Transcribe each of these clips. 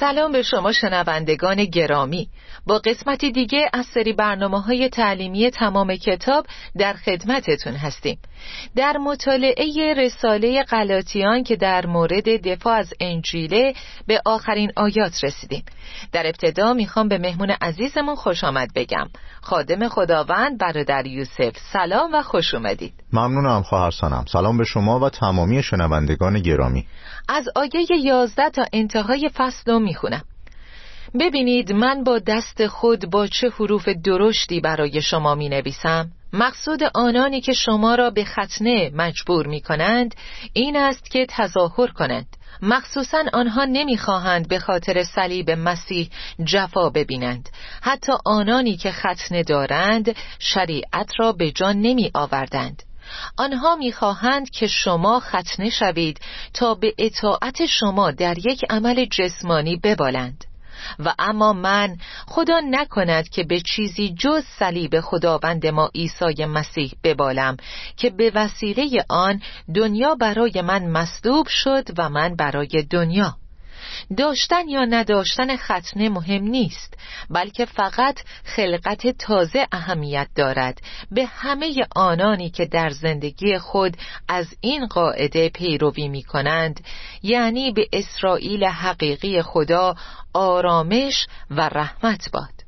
سلام به شما شنوندگان گرامی. با قسمت دیگه از سری برنامه های تعلیمی تمام کتاب در خدمتتون هستیم. در مطالعه رساله غلاطیان که در مورد دفاع از انجیله به آخرین آیات رسیدیم. در ابتدا می‌خوام به مهمون عزیزمون خوش آمد بگم. خادم خداوند برادر یوسف سلام و خوش اومدید. ممنونم خواهر سانم سلام به شما و تمامی شنوندگان گرامی. از آیه 11 تا انتهای فصل رو می‌خونم. ببینید من با دست خود با چه حروف درشتی برای شما می نویسم مقصود آنانی که شما را به ختنه مجبور می کنند این است که تظاهر کنند. مخصوصا آنها نمی‌خواهند به خاطر صلیب مسیح جفا ببینند. حتی آنانی که ختنه دارند شریعت را به جان نمی آوردند آنها می‌خواهند که شما ختنه شوید تا به اطاعت شما در یک عمل جسمانی ببالند. و اما من خدا نکند که به چیزی جز صلیب خداوند ما عیسی مسیح ببالم که به وسیله آن دنیا برای من مصلوب شد و من برای دنیا. داشتن یا نداشتن ختنه مهم نیست بلکه فقط خلقت تازه اهمیت دارد. به همه آنانی که در زندگی خود از این قاعده پیروی می کنند یعنی به اسرائیل حقیقی خدا آرامش و رحمت باد.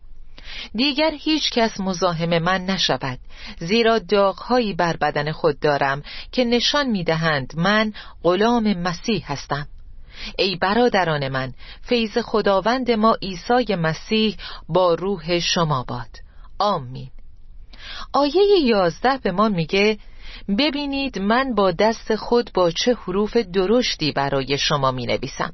دیگر هیچ کس مزاحم من نشود زیرا داغهایی بر بدن خود دارم که نشان می دهند من غلام مسیح هستم. ای برادران من فیض خداوند ما عیسی مسیح با روح شما باد آمین آیه یازده به ما میگه ببینید من با دست خود با چه حروف درشتی برای شما می نویسم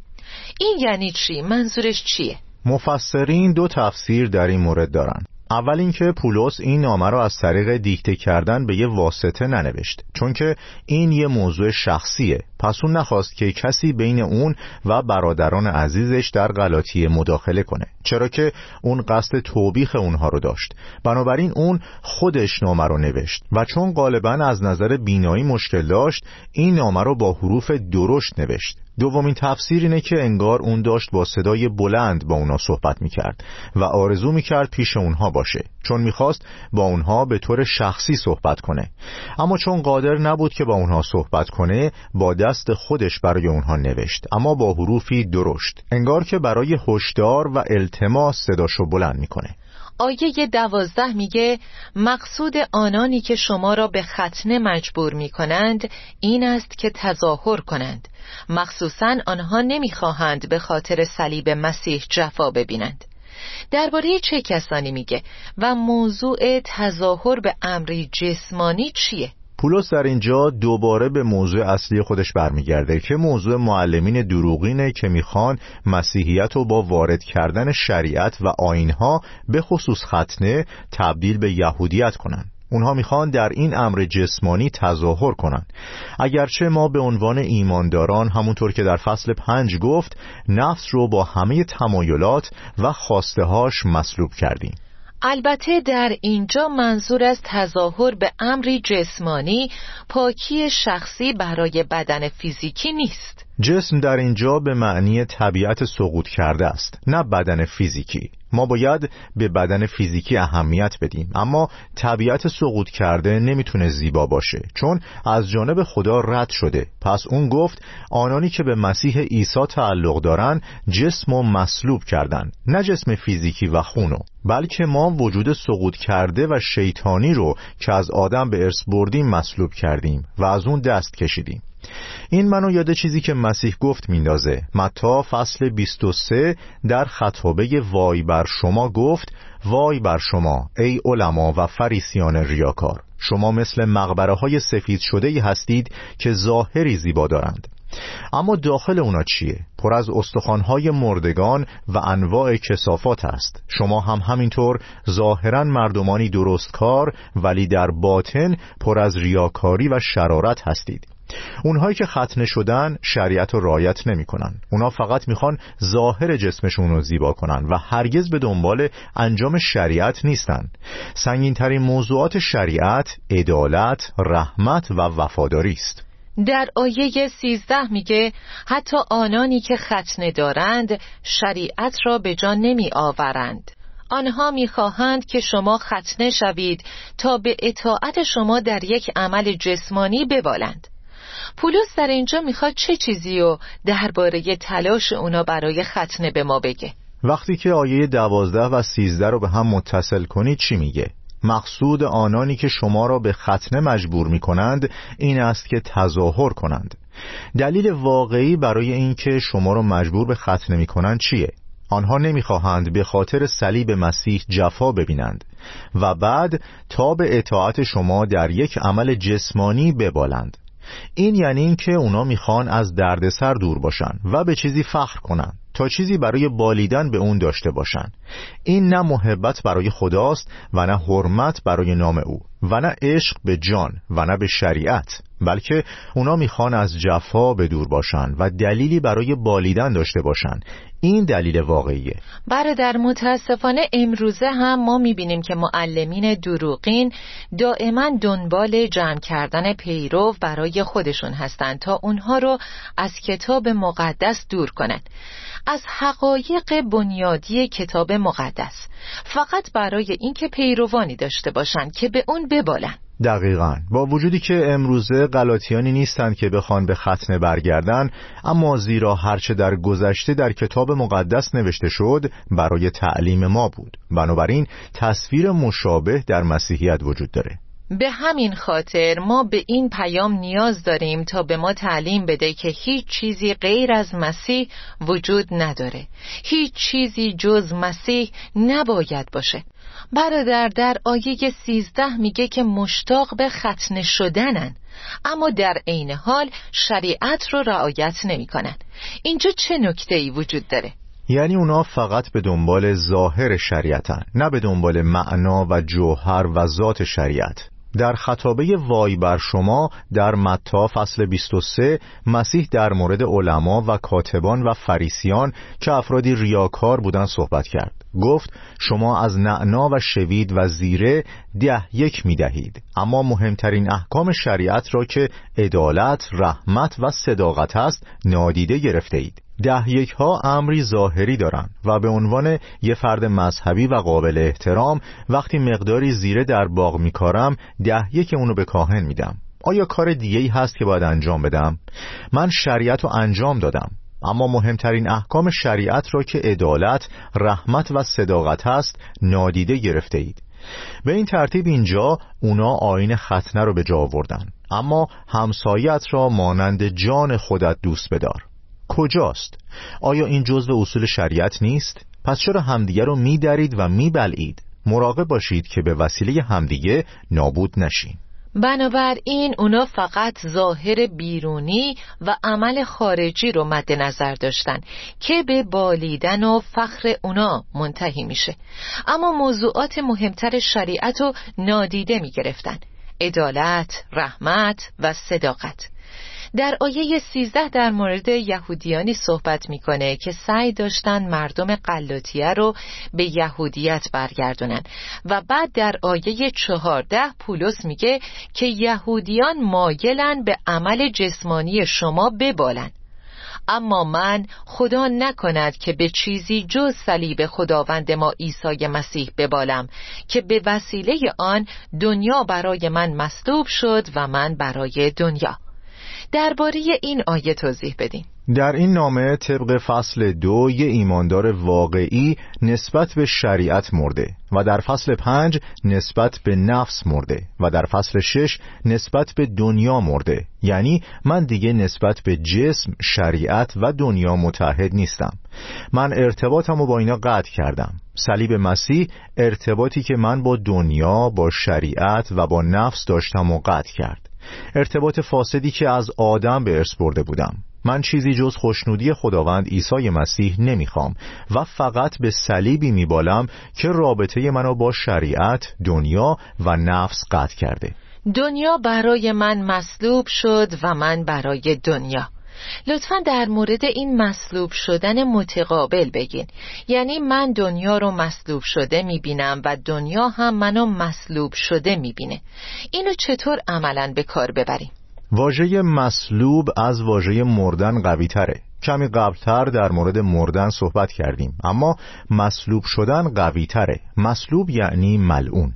این یعنی چی؟ منظورش چیه؟ مفسرین دو تفسیر در این مورد دارند. اول اینکه پولس این نامه را از طریق دیکته کردن به یه واسطه ننوشت چون که این یه موضوع شخصیه پس اون نخواست که کسی بین اون و برادران عزیزش در غلاطی مداخله کنه چرا که اون قصد توبیخ اونها رو داشت. بنابراین اون خودش نامه رو نوشت و چون غالبا از نظر بینایی مشکل داشت این نامه رو با حروف درشت نوشت. دومین تفسیر اینه که انگار اون داشت با صدای بلند با اونا صحبت می‌کرد و آرزو می‌کرد پیش اونها باشه. چون می‌خواست با اونها به طور شخصی صحبت کنه. اما چون قادر نبود که با اونها صحبت کنه با دست خودش برای اونها نوشت. اما با حروفی درشت. انگار که برای هشدار و التماس صداشو بلند می‌کنه. آیه دوازده میگه مقصود آنانی که شما را به ختنه مجبور می کنند این است که تظاهر کنند. مخصوصا آنها نمی‌خواهند به خاطر صلیب مسیح جفا ببینند. درباره چه کسانی میگه و موضوع تظاهر به امری جسمانی چیه؟ پولس در اینجا دوباره به موضوع اصلی خودش برمیگرده که موضوع معلمین دروغینه که می‌خوان مسیحیت رو با وارد کردن شریعت و آینها به خصوص ختنه تبدیل به یهودیت کنند. اونها می‌خوان در این امر جسمانی تظاهر کنند. اگرچه ما به عنوان ایمانداران همونطور که در فصل پنج گفت نفس رو با همه تمایلات و خواسته هاش مصلوب کردیم. البته در اینجا منظور از تظاهر به امری جسمانی پاکی شخصی برای بدن فیزیکی نیست. جسم در اینجا به معنی طبیعت سقوط کرده است نه بدن فیزیکی. ما باید به بدن فیزیکی اهمیت بدیم. اما طبیعت سقوط کرده نمی‌تونه زیبا باشه چون از جانب خدا رد شده. پس اون گفت آنانی که به مسیح عیسی تعلق دارن جسم و مصلوب کردن نه جسم فیزیکی و خونو بلکه ما وجود سقوط کرده و شیطانی رو که از آدم به ارث بردیم مصلوب کردیم و از اون دست کشیدیم. این منو یاد چیزی که مسیح گفت میندازه. متا فصل 23 در خطابه وای بر شما گفت وای بر شما ای علما و فریسیان ریاکار شما مثل مقبره های سفید شده هستید که ظاهری زیبا دارند. اما داخل اونا چیه؟ پر از استخوانهای مردگان و انواع کسافات است. شما هم همینطور ظاهرا مردمانی درست کار ولی در باطن پر از ریاکاری و شرارت هستید. اونهایی که ختنه شدن شریعت رو رایت نمی کنن. اونا فقط می‌خوان ظاهر جسمشون رو زیبا کنن و هرگز به دنبال انجام شریعت نیستن. سنگین ترین موضوعات شریعت عدالت، رحمت و وفاداری است. در آیه سیزده میگه حتی آنانی که ختنه دارند شریعت را به جان نمی آورند آنها می‌خواهند که شما ختنه شوید تا به اطاعت شما در یک عمل جسمانی ببالند. پولس در اینجا می‌خواد چه چیزی و درباره تلاش اونا برای ختنه به ما بگه وقتی که آیه دوازده و سیزده رو به هم متصل کنید چی میگه؟ مقصود آنانی که شما را به ختنه مجبور می کنند این است که تظاهر کنند دلیل واقعی برای اینکه شما را مجبور به ختنه می کنند چیه؟ آنها نمی‌خواهند به خاطر صلیب مسیح جفا ببینند و بعد تا به اطاعت شما در یک عمل جسمانی ببالند این یعنی اینکه اونا می‌خوان از دردسر دور باشن و به چیزی فخر کنن تا چیزی برای بالیدن به اون داشته باشن. این نه محبت برای خداست و نه حرمت برای نام او و نه عشق به جان و نه به شریعت بلکه اونا می‌خوان از جفا به دور باشن و دلیلی برای بالیدن داشته باشن. این دلیل واقعیه. برادر متاسفانه امروزه هم ما می‌بینیم که معلمین دروغین دائما دنبال جمع کردن پیرو برای خودشون هستند تا اونها رو از کتاب مقدس دور کنند. از حقایق بنیادی کتاب مقدس. فقط برای اینکه پیروانی داشته باشند که به اون ببالن دقیقا. با وجودی که امروزه غلاطیانی نیستند که بخوان به ختنه برگردن اما زیرا هرچه در گذشته در کتاب مقدس نوشته شد برای تعلیم ما بود. بنابراین تصویر مشابه در مسیحیت وجود داره. به همین خاطر ما به این پیام نیاز داریم تا به ما تعلیم بده که هیچ چیزی غیر از مسیح وجود نداره هیچ چیزی جز مسیح نباید باشه برادر در آیه سیزده میگه که مشتاق به ختنه شدنن اما در عین حال شریعت رو رعایت نمی‌کنن. اینجا چه نکته ای وجود داره؟ یعنی اونا فقط به دنبال ظاهر شریعتن نه به دنبال معنا و جوهر و ذات شریعت در خطابه وای بر شما در متا فصل 23 مسیح در مورد علما و کاتبان و فریسیان که افرادی ریاکار بودن صحبت کرد. گفت شما از نعنا و شوید و زیره ده یک می دهید. اما مهمترین احکام شریعت را که عدالت، رحمت و صداقت است نادیده گرفته اید. ده یک ها امری ظاهری دارند و به عنوان یه فرد مذهبی و قابل احترام وقتی مقداری زیره در باغ میکارم ده یک اونو به کاهن میدم. آیا کار دیگه ای هست که باید انجام بدم؟ من شریعت رو انجام دادم. اما مهمترین احکام شریعت را که عدالت، رحمت و صداقت هست نادیده گرفته اید به این ترتیب اینجا اونا آین ختنه رو به جا آوردن. اما همسایت را مانند جان خودت دوست بدار. کجاست؟ آیا این جزء اصول شریعت نیست؟ پس چرا همدیگه رو میدرید و میبلعید؟ مراقب باشید که به وسیله همدیگه نابود نشین بنابراین اونا فقط ظاهر بیرونی و عمل خارجی رو مد نظر داشتن که به بالیدن و فخر اونا منتهی میشه اما موضوعات مهمتر شریعت رو نادیده می‌گرفتن عدالت، رحمت و صداقت در آیه 13 در مورد یهودیانی صحبت می‌کنه که سعی داشتن مردم قلاتیه رو به یهودیت برگردونن. و بعد در آیه 14 پولس میگه که یهودیان مایلن به عمل جسمانی شما ببالن. اما من خدا نکند که به چیزی جز صلیب خداوند ما عیسی مسیح ببالم که به وسیله آن دنیا برای من مصلوب شد و من برای دنیا. درباره این آیه توضیح بدین. در این نامه طبق فصل دو یه ایماندار واقعی نسبت به شریعت مرده و در فصل پنج نسبت به نفس مرده و در فصل شش نسبت به دنیا مرده. یعنی من دیگه نسبت به جسم، شریعت و دنیا متحد نیستم. من ارتباطم رو با اینا قطع کردم. صلیب مسیح ارتباطی که من با دنیا، با شریعت و با نفس داشتم و قطع کرد. ارتباط فاسدی که از آدم به ارث برده بودم. من چیزی جز خوشنودی خداوند عیسی مسیح نمی‌خوام و فقط به صلیبی میبالم که رابطه منو با شریعت، دنیا و نفس قطع کرده. دنیا برای من مصلوب شد و من برای دنیا. لطفا در مورد این مصلوب شدن متقابل بگین. یعنی من دنیا رو مصلوب شده می‌بینم و دنیا هم منو مصلوب شده می‌بینه. اینو چطور عملا به کار ببریم؟ واژه مصلوب از واژه مردن قوی تره کمی قبلتر در مورد مردن صحبت کردیم. اما مصلوب شدن قوی تره مصلوب یعنی ملعون.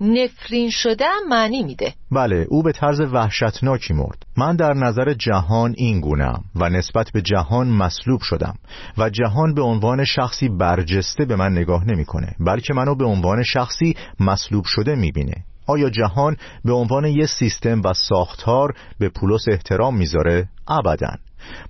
نفرین شده معنی میده. بله او به طرز وحشتناکی مرد. من در نظر جهان این گونم و نسبت به جهان مصلوب شدم و جهان به عنوان شخصی برجسته به من نگاه نمی‌کنه بلکه منو به عنوان شخصی مصلوب شده می‌بینه. آیا جهان به عنوان یه سیستم و ساختار به پولس احترام می‌ذاره؟ ابدا.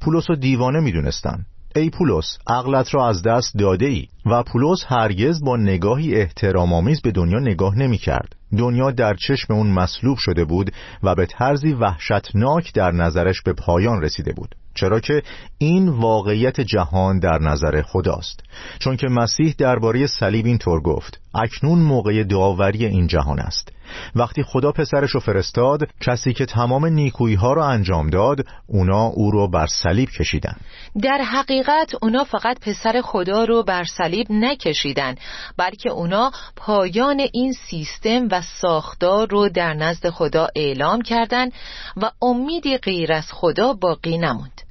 پولس رو دیوانه می‌دونستن. ای پولس عقلت را از دست داده ای و پولس هرگز با نگاهی احترام آمیز به دنیا نگاه نمی کرد دنیا در چشم اون مصلوب شده بود و به طرزی وحشتناک در نظرش به پایان رسیده بود. چرا که این واقعیت جهان در نظر خداست. چون که مسیح درباره صلیب اینطور گفت اکنون موقع داوری این جهان است. وقتی خدا پسرش رو فرستاد کسی که تمام نیکویی ها رو انجام داد اونا او رو بر صلیب کشیدن. در حقیقت اونا فقط پسر خدا رو بر صلیب نکشیدن بلکه اونا پایان این سیستم و ساختار رو در نزد خدا اعلام کردند و امیدی غیر از خدا باقی نموند.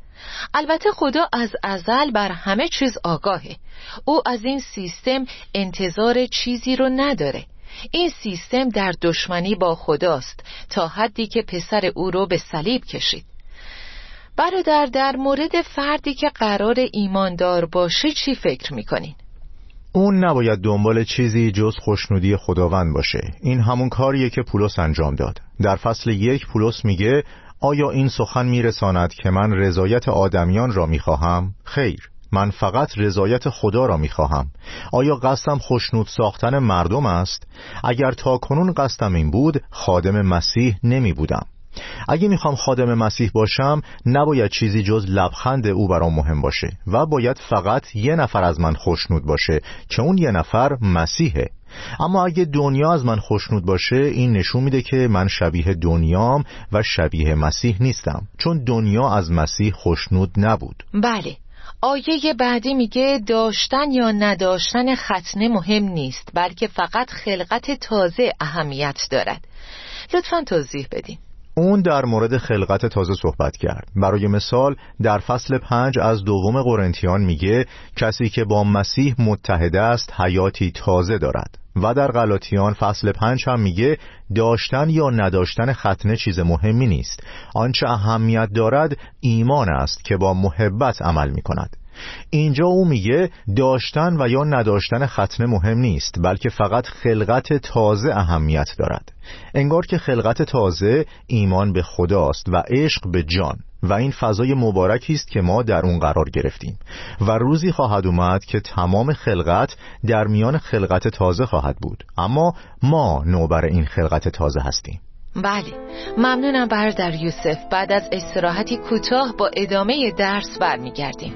البته خدا از ازل بر همه چیز آگاهه. او از این سیستم انتظار چیزی رو نداره. این سیستم در دشمنی با خداست تا حدی که پسر او رو به صلیب کشید برادر در مورد فردی که قرار ایماندار باشه چی فکر می‌کنین؟ اون نباید دنبال چیزی جز خوشنودی خداوند باشه این همون کاریه که پولس انجام داد در فصل یک پولس میگه آیا این سخن میرساند که من رضایت آدمیان را می‌خواهم؟ خیر من فقط رضایت خدا را می‌خواهم. آیا قصدم خوشنود ساختن مردم است؟ اگر تا کنون قصدم این بود خادم مسیح نمی بودم اگه می‌خوام خادم مسیح باشم نباید چیزی جز لبخند او برام مهم باشه و باید فقط یه نفر از من خوشنود باشه که اون یه نفر مسیحه. اما اگه دنیا از من خوشنود باشه این نشون میده که من شبیه دنیام و شبیه مسیح نیستم چون دنیا از مسیح خوشنود نبود. بله. آیه بعدی میگه داشتن یا نداشتن ختنه مهم نیست بلکه فقط خلقت تازه اهمیت دارد. لطفا توضیح بدین. اون در مورد خلقت تازه صحبت کرد. برای مثال در فصل پنج از دوم قرنتیان میگه کسی که با مسیح متحد است حیاتی تازه دارد. و در غلاطیان فصل پنج هم میگه داشتن یا نداشتن ختنه چیز مهمی نیست. آنچه اهمیت دارد ایمان است که با محبت عمل می‌کند. اینجا او میگه داشتن و یا نداشتن ختنه مهم نیست بلکه فقط خلقت تازه اهمیت دارد. انگار که خلقت تازه ایمان به خداست و عشق به جان و این فضای مبارکی است که ما در اون قرار گرفتیم. و روزی خواهد اومد که تمام خلقت در میان خلقت تازه خواهد بود. اما ما نوبر این خلقت تازه هستیم. بله ممنونم برادر یوسف. بعد از استراحتی کوتاه با ادامه درس برمیگردیم.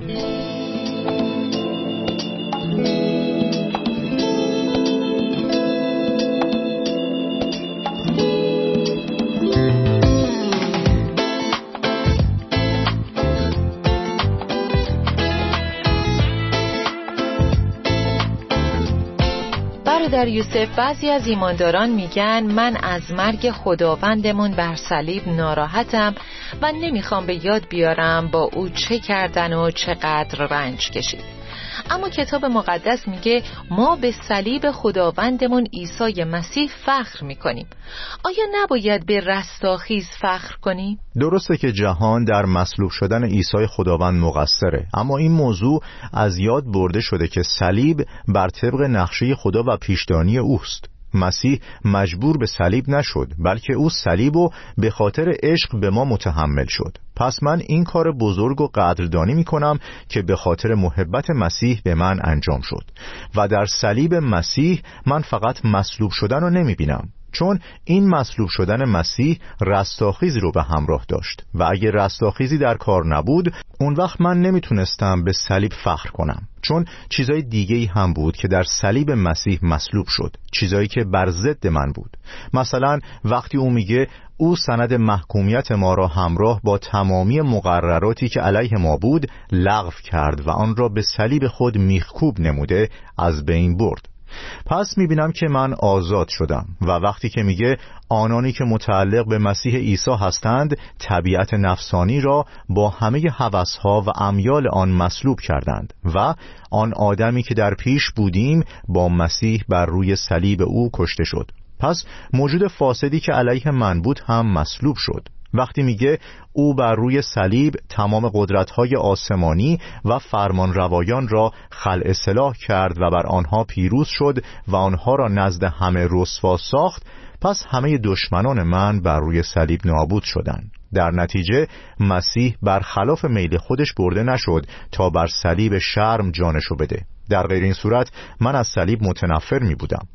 برادر یوسف بعضی از ایمانداران میگن من از مرگ خداوندمون بر صلیب ناراحتم و نمی‌خوام به یاد بیارم با او چه کردن و چقدر رنج کشید. اما کتاب مقدس میگه ما به صلیب خداوندمون عیسی مسیح فخر می‌کنیم آیا نباید به رستاخیز فخر کنیم؟ درسته که جهان در مصلوب شدن عیسی خداوند مقصره اما این موضوع از یاد برده شده که صلیب بر طبق نقشه خدا و پیشدانی اوست مسیح مجبور به صلیب نشد بلکه او صلیب و به خاطر عشق به ما متحمل شد. پس من این کار بزرگ و قدردانی می کنم که به خاطر محبت مسیح به من انجام شد. و در صلیب مسیح من فقط مصلوب شدن رو نمی بینم چون این مصلوب شدن مسیح رستاخیزی رو به همراه داشت و اگه رستاخیزی در کار نبود اون وقت من نمی‌تونستم به صلیب فخر کنم. چون چیزای دیگه ای هم بود که در صلیب مسیح مصلوب شد چیزایی که بر ضد من بود. مثلا وقتی او میگه او سند محکومیت ما را همراه با تمامی مقرراتی که علیه ما بود لغو کرد و آن را به صلیب خود میخکوب نموده از بین برد. پس می‌بینم که من آزاد شدم و وقتی که میگه آنانی که متعلق به مسیح عیسی هستند طبیعت نفسانی را با همه حوثها و امیال آن مصلوب کردند و آن آدمی که در پیش بودیم با مسیح بر روی صلیب او کشته شد. پس موجود فاسدی که علیه من بود هم مصلوب شد. وقتی میگه او بر روی صلیب تمام قدرت‌های آسمانی و فرمان روایان را خلع اصلاح کرد و بر آنها پیروز شد و آنها را نزد همه رسوا ساخت پس همه دشمنان من بر روی صلیب نابود شدند. در نتیجه مسیح بر خلاف میل خودش برده نشد تا بر صلیب شرم جانشو بده. در غیر این صورت من از صلیب متنفر می بودم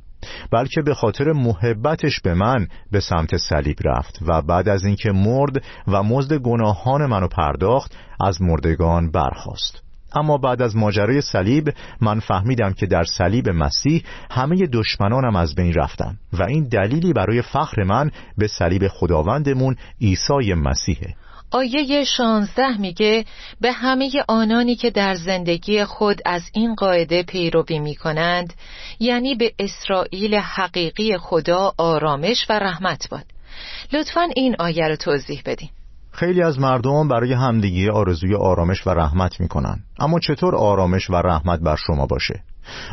بلکه به خاطر محبتش به من به سمت صلیب رفت و بعد از اینکه مرد و مزد گناهان منو پرداخت از مردگان برخاست. اما بعد از ماجرای صلیب من فهمیدم که در صلیب مسیح همه دشمنانم از بین رفتن و این دلیلی برای فخر من به صلیب خداوندمون عیسی مسیحه. آیه شانزده میگه به همه آنانی که در زندگی خود از این قاعده پیروی می‌کنند یعنی به اسرائیل حقیقی خدا آرامش و رحمت باد. لطفا این آیه رو توضیح بدین. خیلی از مردم برای همدیگه آرزوی آرامش و رحمت می‌کنن. اما چطور آرامش و رحمت بر شما باشه؟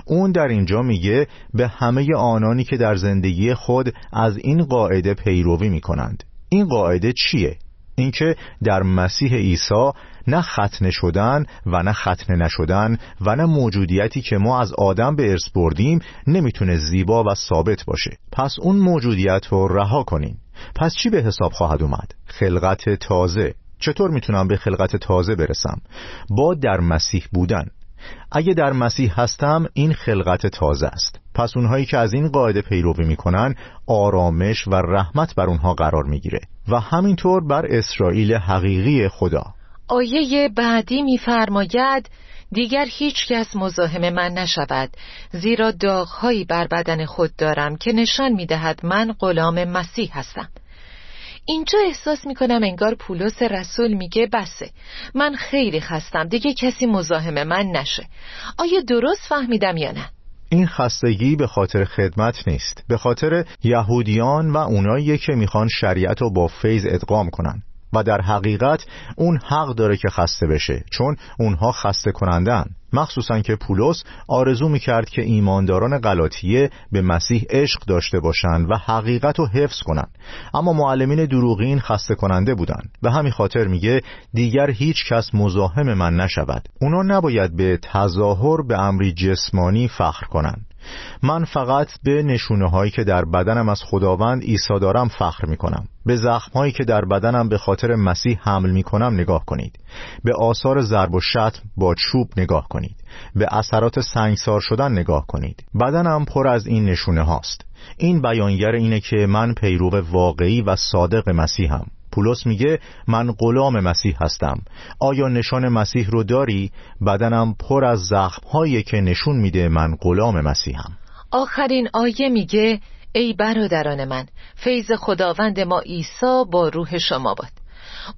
اون در اینجا میگه به همه آنانی که در زندگی خود از این قاعده پیروی می‌کنند. این قاعده چیه؟ اینکه در مسیح عیسی نه ختنه شدن و نه ختنه نشدن و نه موجودیتی که ما از آدم به ارث بردیم نمی‌تونه زیبا و ثابت باشه. پس اون موجودیت رو رها کنیم. پس چی به حساب خواهد اومد؟ خلقت تازه. چطور می‌تونم به خلقت تازه برسم؟ با در مسیح بودن. اگه در مسیح هستم این خلقت تازه است. پس اونهایی که از این قاعده پیروی می‌کنن آرامش و رحمت بر اونها قرار می‌گیره و همینطور بر اسرائیل حقیقی خدا. آیه بعدی میفرماید دیگر هیچ کس مزاحم من نشود زیرا داغهایی بر بدن خود دارم که نشان می‌دهد من غلام مسیح هستم. اینجا احساس می‌کنم انگار پولس رسول میگه بسه من خیلی خستم دیگه کسی مزاحم من نشه. آیا درست فهمیدم یا نه؟ این خستگی به خاطر خدمت نیست. به خاطر یهودیان و اونایی که می‌خوان شریعت رو با فیض ادغام کنن. و در حقیقت اون حق داره که خسته بشه چون اونها خسته کنندن مخصوصا که پولس آرزو می‌کرد که ایمانداران غلاطیه به مسیح عشق داشته باشند و حقیقت رو حفظ کنند. اما معلمین دروغین خسته کننده بودند به همین خاطر میگه دیگر هیچ کس مزاحم من نشود. اونا نباید به تظاهر به امری جسمانی فخر کنند. من فقط به نشونه هایی که در بدنم از خداوند عیسی دارم فخر می کنم به زخم هایی که در بدنم به خاطر مسیح حمل می کنم نگاه کنید. به آثار ضرب و شتم با چوب نگاه کنید. به اثرات سنگسار شدن نگاه کنید. بدنم پر از این نشونه هاست. این بیانگر اینه که من پیرو واقعی و صادق مسیحم. پولس میگه من غلام مسیح هستم. آیا نشان مسیح رو داری؟ بدنم پر از زخم هایی که نشون میده من غلام مسیحم. آخرین آیه میگه ای برادران من فیض خداوند ما عیسی با روح شما باد.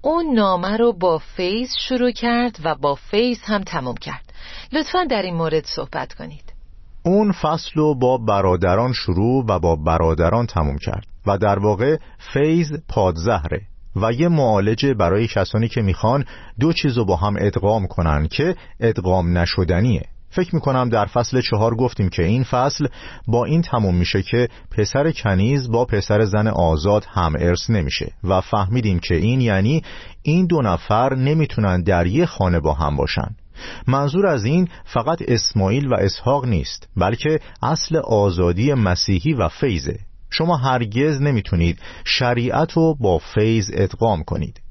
اون نامه رو با فیض شروع کرد و با فیض هم تموم کرد. لطفا در این مورد صحبت کنید. اون فصل رو با برادران شروع و با برادران تموم کرد و در واقع فیض پادزهره. و یه معالجه برای کسانی که می‌خوان دو چیز رو با هم ادغام کنن که ادغام نشدنیه. فکر می‌کنم در فصل چهار گفتیم که این فصل با این تموم میشه که پسر کنیز با پسر زن آزاد هم ارث نمیشه و فهمیدیم که این یعنی این دو نفر نمی‌تونن در یه خانه با هم باشن. منظور از این فقط اسماعیل و اسحاق نیست بلکه اصل آزادی مسیحی و فیضه. شما هرگز نمی‌تونید شریعت رو با فیض ادغام کنید.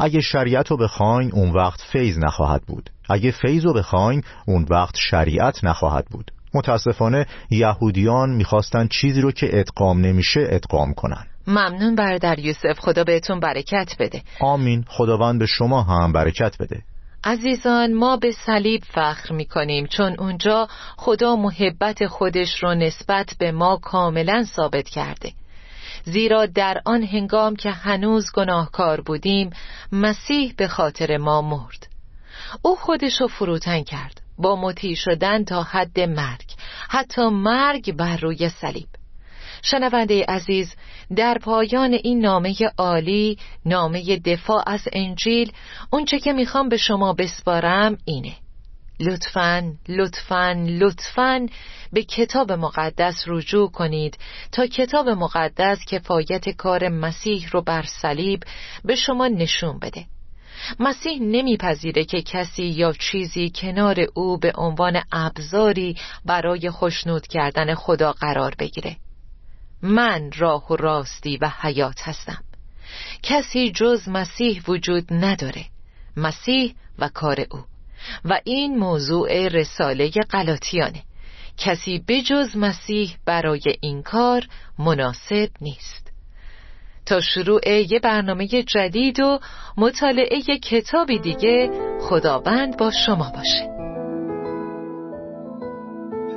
اگه شریعت رو بخواین اون وقت فیض نخواهد بود. اگه فیض رو بخواین اون وقت شریعت نخواهد بود. متاسفانه یهودیان می‌خواستن چیزی رو که ادغام نمیشه ادغام کنن. ممنون برادر یوسف. خدا بهتون برکت بده. آمین. خداوند به شما هم برکت بده. عزیزان ما به صلیب فخر می کنیم چون اونجا خدا محبت خودش رو نسبت به ما کاملا ثابت کرده. زیرا در آن هنگام که هنوز گناهکار بودیم مسیح به خاطر ما مرد. او خودش رو فروتن کرد با مطیع شدن تا حد مرگ حتی مرگ بر روی صلیب. شنونده عزیز در پایان این نامه عالی نامه دفاع از انجیل اونچه که می‌خوام به شما بسپارم اینه. لطفاً لطفاً لطفاً به کتاب مقدس رجوع کنید تا کتاب مقدس کفایت کار مسیح رو بر صلیب به شما نشون بده. مسیح نمیپذیره که کسی یا چیزی کنار او به عنوان ابزاری برای خشنود کردن خدا قرار بگیره. من راه و راستی و حیات هستم. کسی جز مسیح وجود نداره. مسیح و کار او. و این موضوع رساله قلاتیانه کسی بجز مسیح برای این کار مناسب نیست. تا شروع یه برنامه جدید و مطالعه کتابی دیگه خداوند با شما باشه.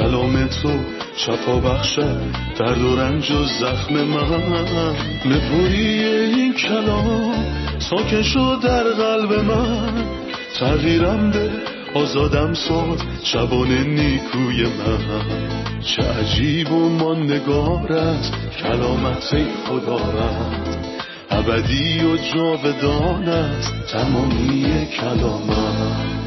کلام تو شفا بخشد درد و رنج و زخم من. نپوری این کلام ساکن شد در قلب من. تغییرم به آزادم ساد شبان نیکوی من. چه عجیب و ماندگار است کلامت خدا رد ابدی و جاودان است تمامی کلامت